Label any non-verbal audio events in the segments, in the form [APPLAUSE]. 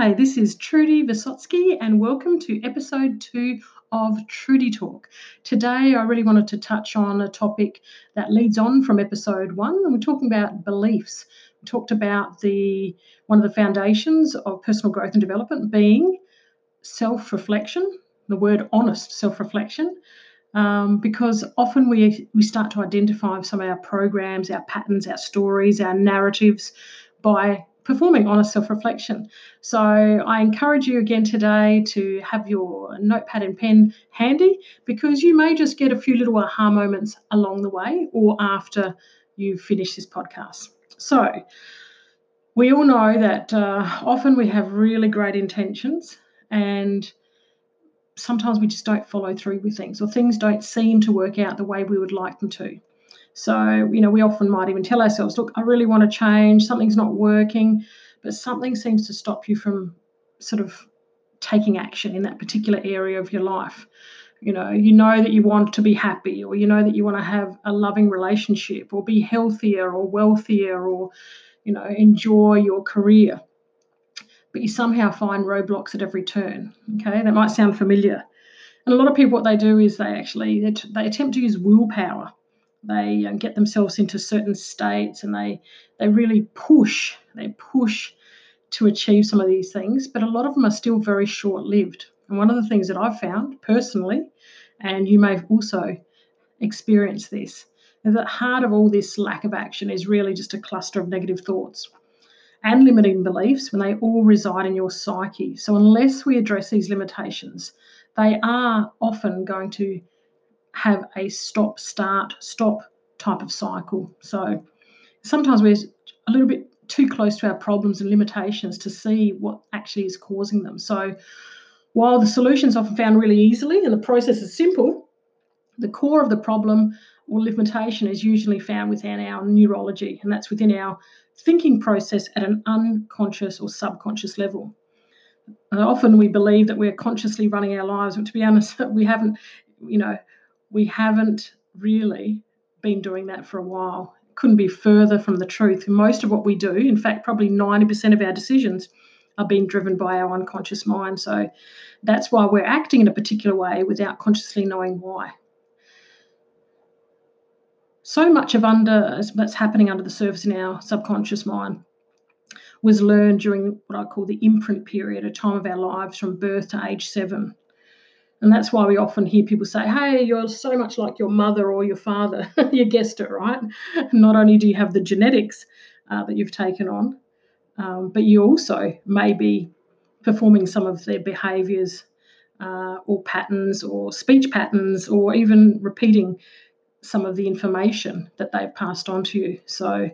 Hi, this is Trudy Vysotsky, and welcome to episode two of Trudy Talk. Today, I really wanted to touch on a topic that leads on from episode one, and we're talking about beliefs. We talked about the one of the foundations of personal growth and development being self-reflection. The word honest self-reflection. Um, because often we we start to identify some of our programs, our patterns, our stories, our narratives by performing honest self reflection. So I encourage you again today to have your notepad and pen handy because you may just get a few little aha moments along the way or after you finish this podcast. So we all know that uh, often we have really great intentions and sometimes we just don't follow through with things or things don't seem to work out the way we would like them to. So, you know, we often might even tell ourselves, look, I really want to change, something's not working, but something seems to stop you from sort of taking action in that particular area of your life. You know, you know that you want to be happy, or you know that you want to have a loving relationship, or be healthier, or wealthier, or, you know, enjoy your career. But you somehow find roadblocks at every turn. Okay, that might sound familiar. And a lot of people, what they do is they actually they attempt to use willpower they uh, get themselves into certain states and they they really push they push to achieve some of these things but a lot of them are still very short lived and one of the things that i've found personally and you may also experience this is that the heart of all this lack of action is really just a cluster of negative thoughts and limiting beliefs when they all reside in your psyche. So unless we address these limitations they are often going to have a stop, start, stop type of cycle. So sometimes we're a little bit too close to our problems and limitations to see what actually is causing them. So while the solutions often found really easily and the process is simple, the core of the problem or limitation is usually found within our neurology, and that's within our thinking process at an unconscious or subconscious level. And often we believe that we're consciously running our lives, but to be honest, [LAUGHS] we haven't, you know, we haven't really been doing that for a while. Couldn't be further from the truth. Most of what we do, in fact, probably 90% of our decisions, are being driven by our unconscious mind. So that's why we're acting in a particular way without consciously knowing why. So much of under that's happening under the surface in our subconscious mind was learned during what I call the imprint period, a time of our lives from birth to age seven. And that's why we often hear people say, Hey, you're so much like your mother or your father. [LAUGHS] you guessed it, right? Not only do you have the genetics uh, that you've taken on, um, but you also may be performing some of their behaviors uh, or patterns or speech patterns or even repeating some of the information that they've passed on to you. So,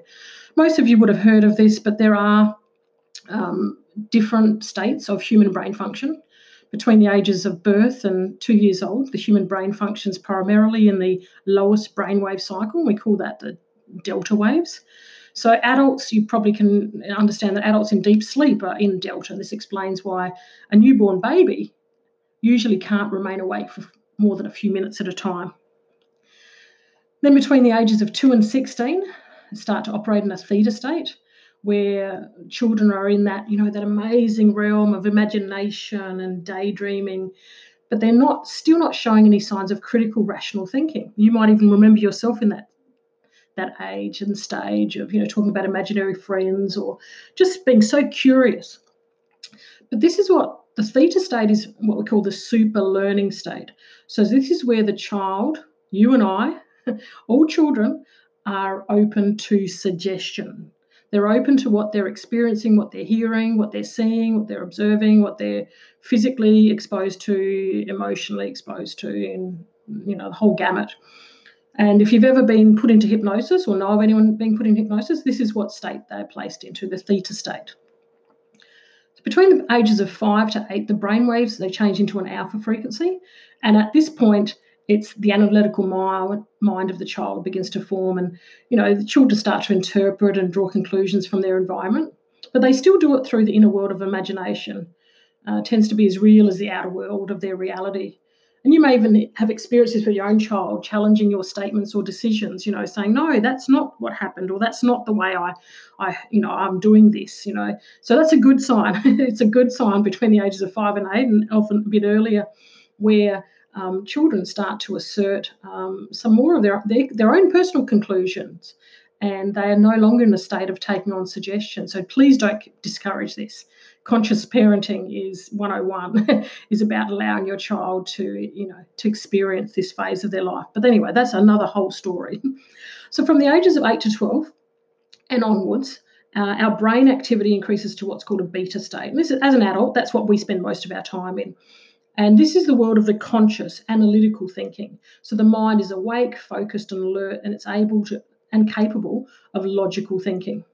most of you would have heard of this, but there are um, different states of human brain function between the ages of birth and two years old, the human brain functions primarily in the lowest brainwave cycle. We call that the delta waves. So, adults, you probably can understand that adults in deep sleep are in delta. This explains why a newborn baby usually can't remain awake for more than a few minutes at a time. Then, between the ages of 2 and 16, start to operate in a theta state where children are in that, you know, that amazing realm of imagination and daydreaming, but they're not still not showing any signs of critical rational thinking. You might even remember yourself in that that age and stage of, you know, talking about imaginary friends or just being so curious. But this is what the theta state is what we call the super learning state. So this is where the child, you and I, [LAUGHS] all children, are open to suggestion. They're open to what they're experiencing, what they're hearing, what they're seeing, what they're observing, what they're physically exposed to, emotionally exposed to, and you know, the whole gamut. And if you've ever been put into hypnosis or know of anyone being put in hypnosis, this is what state they're placed into, the theta state. Between the ages of five to eight, the brain waves they change into an alpha frequency, and at this point, it's the analytical mind of the child begins to form and you know the children start to interpret and draw conclusions from their environment but they still do it through the inner world of imagination uh, tends to be as real as the outer world of their reality. And you may even have experiences with your own child challenging your statements or decisions you know saying no that's not what happened or that's not the way i i you know i'm doing this you know. So that's a good sign. [LAUGHS] It's a good sign between the ages of five and eight and often a bit earlier where um, children start to assert um, some more of their, their their own personal conclusions and they are no longer in a state of taking on suggestions. So please don't discourage this. Conscious parenting is 101 [LAUGHS] is about allowing your child to you know to experience this phase of their life. But anyway that's another whole story. [LAUGHS] So from the ages of 8 to 12 and onwards uh, our brain activity increases to what's called a beta state. And this is, as an adult that's what we spend most of our time in and this is the world of the conscious analytical thinking so the mind is awake focused and alert and it's able to and capable of logical thinking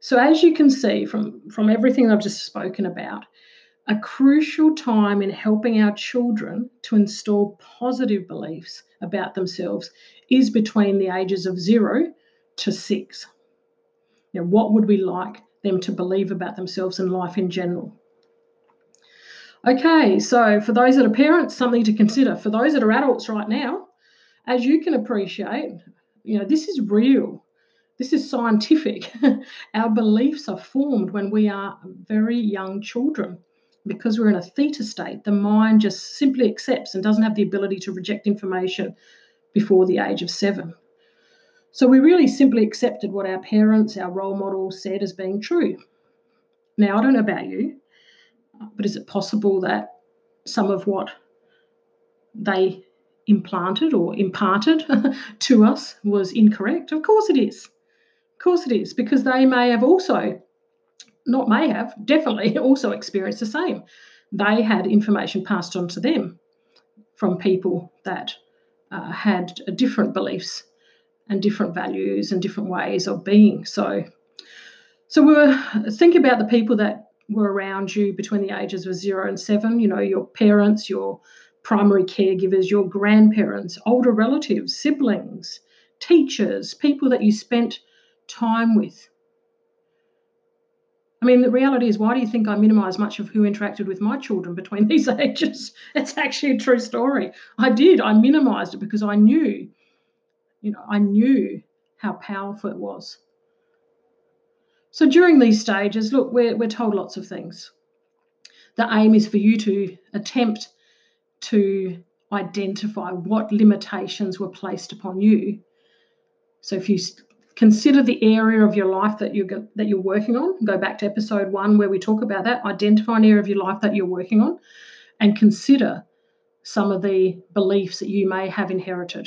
so, as you can see from, from everything I've just spoken about, a crucial time in helping our children to install positive beliefs about themselves is between the ages of zero to six. Now, what would we like them to believe about themselves and life in general? Okay, so for those that are parents, something to consider. For those that are adults right now, as you can appreciate, you know, this is real. This is scientific. [LAUGHS] Our beliefs are formed when we are very young children. Because we're in a theta state, the mind just simply accepts and doesn't have the ability to reject information before the age of seven. So we really simply accepted what our parents, our role models said as being true. Now, I don't know about you, but is it possible that some of what they implanted or imparted [LAUGHS] to us was incorrect? Of course it is. Of course it is, because they may have also, not may have, definitely [LAUGHS] also experienced the same. They had information passed on to them from people that uh, had different beliefs and different values and different ways of being. So, so we were thinking about the people that were around you between the ages of zero and seven. You know, your parents, your primary caregivers, your grandparents, older relatives, siblings, teachers, people that you spent time with. I mean, the reality is, why do you think I minimize much of who interacted with my children between [LAUGHS] these ages? It's actually a true story. I did. I minimized it because I knew, you know, I knew how powerful it was. So during these stages, look, we're, we're told lots of things. The aim is for you to attempt to identify what limitations were placed upon you. So if you consider the area of your life that you're that you're working on go back to episode one where we talk about that identify an area of your life that you're working on and consider some of the beliefs that you may have inherited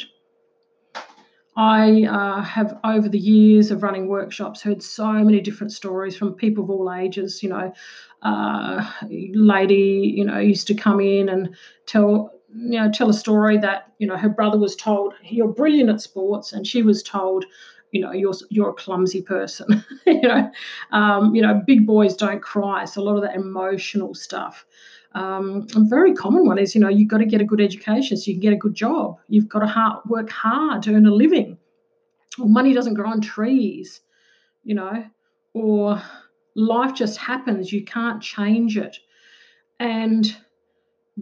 i uh, have over the years of running workshops heard so many different stories from people of all ages you know uh, lady you know used to come in and tell you know tell a story that you know her brother was told you're brilliant at sports and she was told you know you're you're a clumsy person. [LAUGHS] You know um, you know big boys don't cry. So a lot of that emotional stuff um, a very common one is you know you've got to get a good education so you can get a good job. You've got to hard, work hard to earn a living. Money doesn't grow on trees you know. Or life just happens you can't change it. And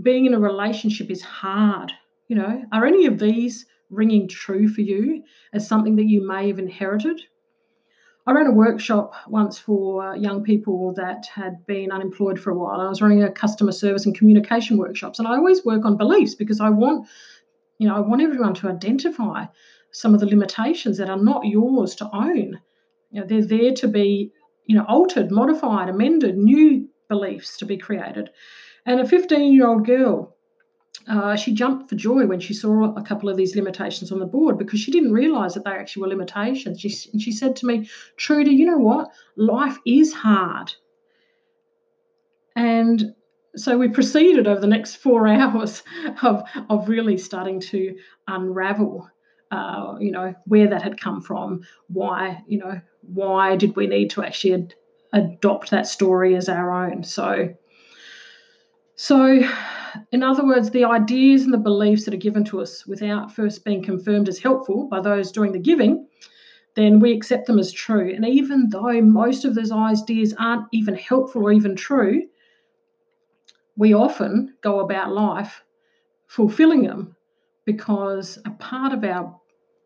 being in a relationship is hard you know. Are any of these ringing true for you as something that you may have inherited. I ran a workshop once for young people that had been unemployed for a while. I was running a customer service and communication workshops, and I always work on beliefs because I want, you know, I want everyone to identify some of the limitations that are not yours to own. You know, they're there to be, you know, altered, modified, amended, new beliefs to be created. And a 15-year-old girl uh, she jumped for joy when she saw a couple of these limitations on the board because she didn't realize that they actually were limitations. She, she said to me, Trudy, you know what? Life is hard. And so we proceeded over the next four [LAUGHS] hours of, of really starting to unravel, uh, you know, where that had come from, why, you know, why did we need to actually ad- adopt that story as our own? So, so in other words, the ideas and the beliefs that are given to us without first being confirmed as helpful by those doing the giving, then we accept them as true. And even though most of those ideas aren't even helpful or even true, we often go about life fulfilling them because a part of our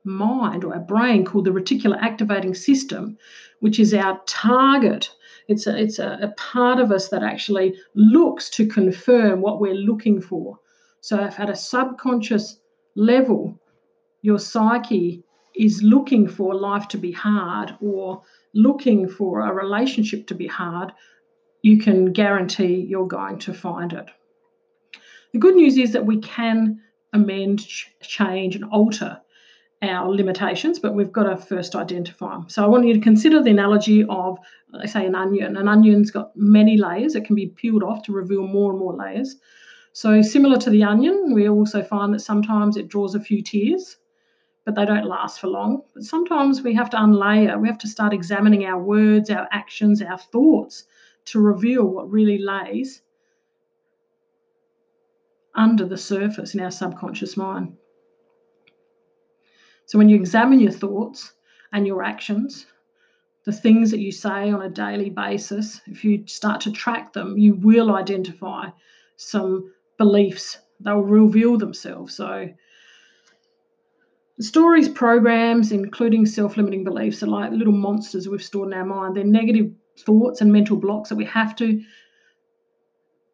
mind or our brain called the reticular activating system, which is our target. It's a, it's a, a part of us that actually looks to confirm what we're looking for. So, if at a subconscious level, your psyche is looking for life to be hard or looking for a relationship to be hard, you can guarantee you're going to find it. The good news is that we can amend, change, and alter our limitations, but we've got to first identify them. So I want you to consider the analogy of, let's say, an onion. An onion's got many layers. It can be peeled off to reveal more and more layers. So similar to the onion, we also find that sometimes it draws a few tears, but they don't last for long. But sometimes we have to unlayer. We have to start examining our words, our actions, our thoughts to reveal what really lays under the surface in our subconscious mind. So when you examine your thoughts and your actions, the things that you say on a daily basis, if you start to track them, you will identify some beliefs. They'll reveal themselves. So stories, programs, including self-limiting beliefs, are like little monsters we've stored in our mind. They're negative thoughts and mental blocks that we have to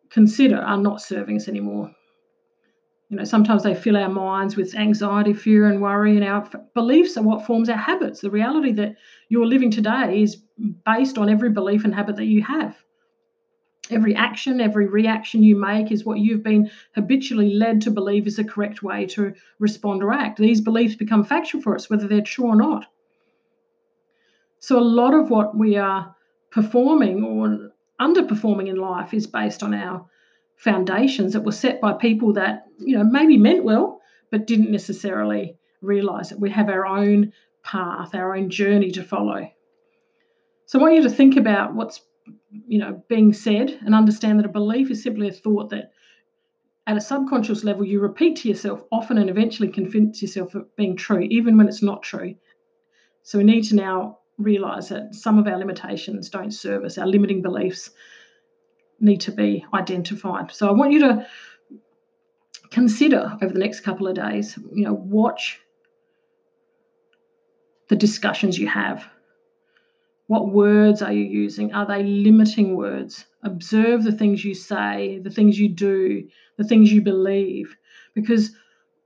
consider are not serving us anymore. You know, sometimes they fill our minds with anxiety, fear, and worry, and our beliefs are what forms our habits. The reality that you're living today is based on every belief and habit that you have. Every action, every reaction you make is what you've been habitually led to believe is the correct way to respond or act. These beliefs become factual for us, whether they're true or not. So, a lot of what we are performing or underperforming in life is based on our foundations that were set by people that you know maybe meant well but didn't necessarily realize that we have our own path our own journey to follow. So i want you to think about what's you know being said and understand that a belief is simply a thought that at a subconscious level you repeat to yourself often and eventually convince yourself of being true even when it's not true. So we need to now realize that some of our limitations don't serve us our limiting beliefs need to be identified. So I want you to consider over the next couple of days, you know, watch the discussions you have. What words are you using? Are they limiting words? Observe the things you say, the things you do, the things you believe. Because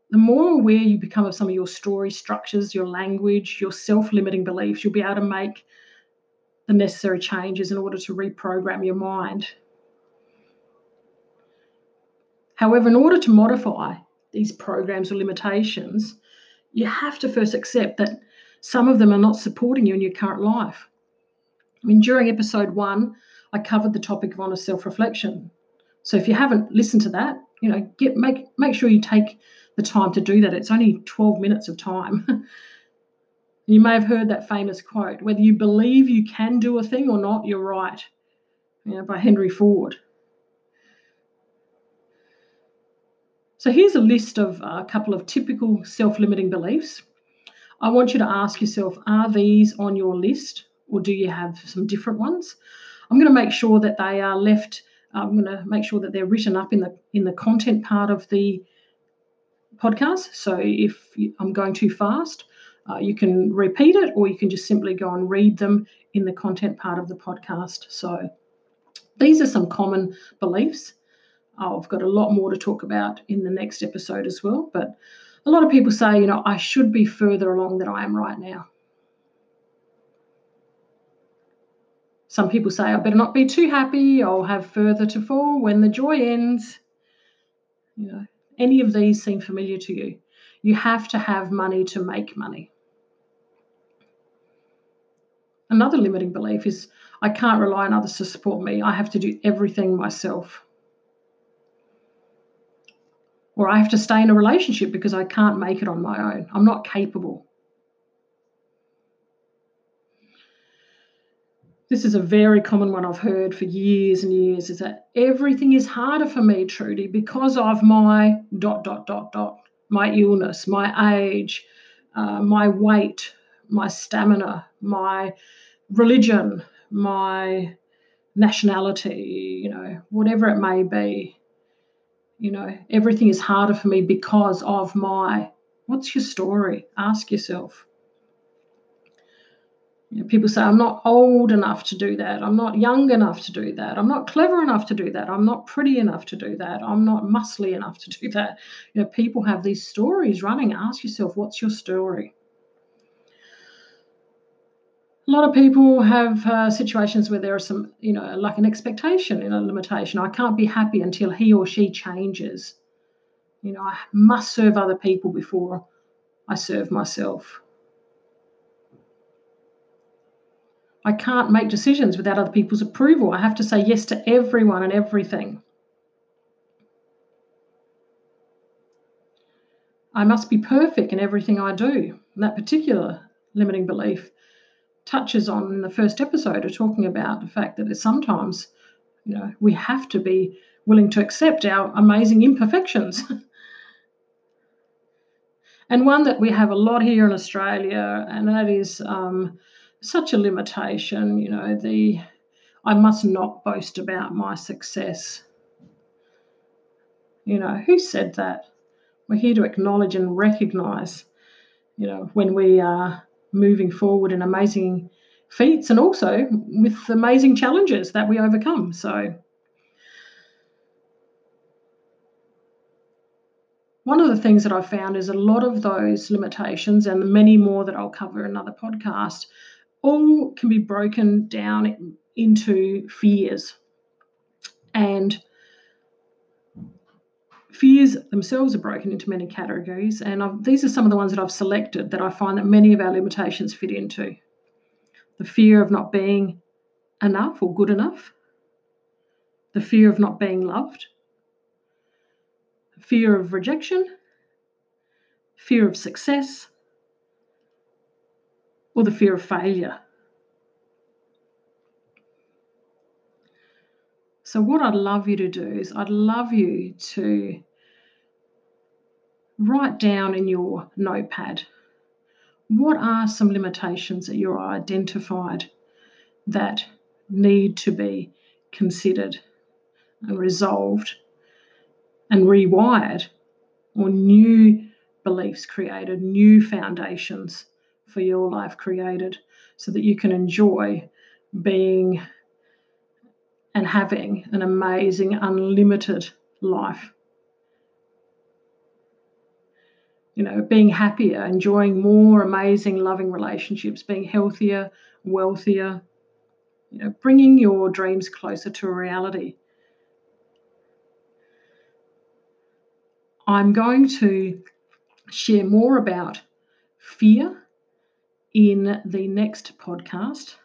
the more aware you become of some of your story structures, your language, your self limiting beliefs, you'll be able to make the necessary changes in order to reprogram your mind However, in order to modify these programs or limitations, you have to first accept that some of them are not supporting you in your current life. I mean, during episode one, I covered the topic of honest self-reflection. So if you haven't listened to that, you know, get make make sure you take the time to do that. It's only 12 minutes of time. [LAUGHS] you may have heard that famous quote, whether you believe you can do a thing or not, you're right. You know, by Henry Ford. So here's a list of a couple of typical self limiting beliefs. I want you to ask yourself are these on your list or do you have some different ones? I'm going to make sure that they are left. I'm going to make sure that they're written up in the in the content part of the podcast. So if I'm going too fast, uh, you can repeat it, or you can just simply go and read them in the content part of the podcast. So these are some common beliefs Oh, I've got a lot more to talk about in the next episode as well. But a lot of people say, you know, I should be further along than I am right now. Some people say, I better not be too happy, I'll have further to fall when the joy ends. You know, any of these seem familiar to you. You have to have money to make money. Another limiting belief is I can't rely on others to support me. I have to do everything myself or I have to stay in a relationship because I can't make it on my own. I'm not capable. This is a very common one I've heard for years and years is that everything is harder for me, Trudy, because of my dot, dot, dot, dot, my illness, my age, uh, my weight, my stamina, my religion, my nationality, you know, whatever it may be You know, everything is harder for me because of my. What's your story? Ask yourself. You know, people say, I'm not old enough to do that. I'm not young enough to do that. I'm not clever enough to do that. I'm not pretty enough to do that. I'm not muscly enough to do that. You know, people have these stories running. Ask yourself, what's your story? A lot of people have uh, situations where there are some, you know, like an expectation and a limitation. I can't be happy until he or she changes. You know, I must serve other people before I serve myself. I can't make decisions without other people's approval. I have to say yes to everyone and everything. I must be perfect in everything I do. And that particular limiting belief touches on in the first episode of talking about the fact that sometimes, you know, we have to be willing to accept our amazing imperfections. [LAUGHS] and one that we have a lot here in Australia, and that is um, such a limitation. You know, the I must not boast about my success. You know, who said that? We're here to acknowledge and recognize, you know, when we are moving forward in amazing feats and also with amazing challenges that we overcome. So, one of the things that I've found is a lot of those limitations and the many more that I'll cover in another podcast all can be broken down into fears. And fears themselves are broken into many categories. And I've, these are some of the ones that I've selected that I find that many of our limitations fit into the fear of not being enough or good enough, the fear of not being loved, fear of rejection, fear of success, or the fear of failure. So, what I'd love you to do is, I'd love you to write down in your notepad what are some limitations that you're identified that need to be considered and resolved and rewired or new beliefs created, new foundations for your life created so that you can enjoy being and having an amazing, unlimited life. You know, being happier, enjoying more amazing, loving relationships, being healthier, wealthier, you know, bringing your dreams closer to reality. I'm going to share more about fear in the next podcast.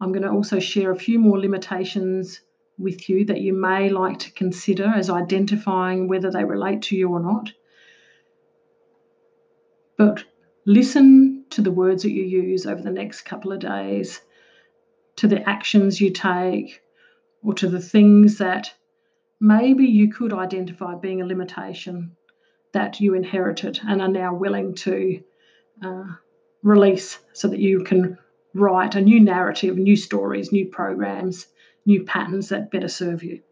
I'm going to also share a few more limitations with you that you may like to consider as identifying whether they relate to you or not. But listen to the words that you use over the next couple of days, to the actions you take, or to the things that maybe you could identify being a limitation that you inherited and are now willing to uh, release so that you can write a new narrative, new stories, new programs, new patterns that better serve you.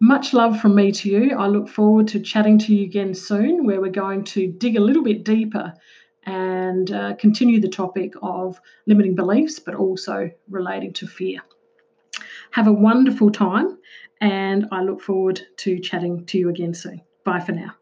Much love from me to you. I look forward to chatting to you again soon, where we're going to dig a little bit deeper and uh, continue the topic of limiting beliefs, but also relating to fear. Have a wonderful time, and I look forward to chatting to you again soon. Bye for now.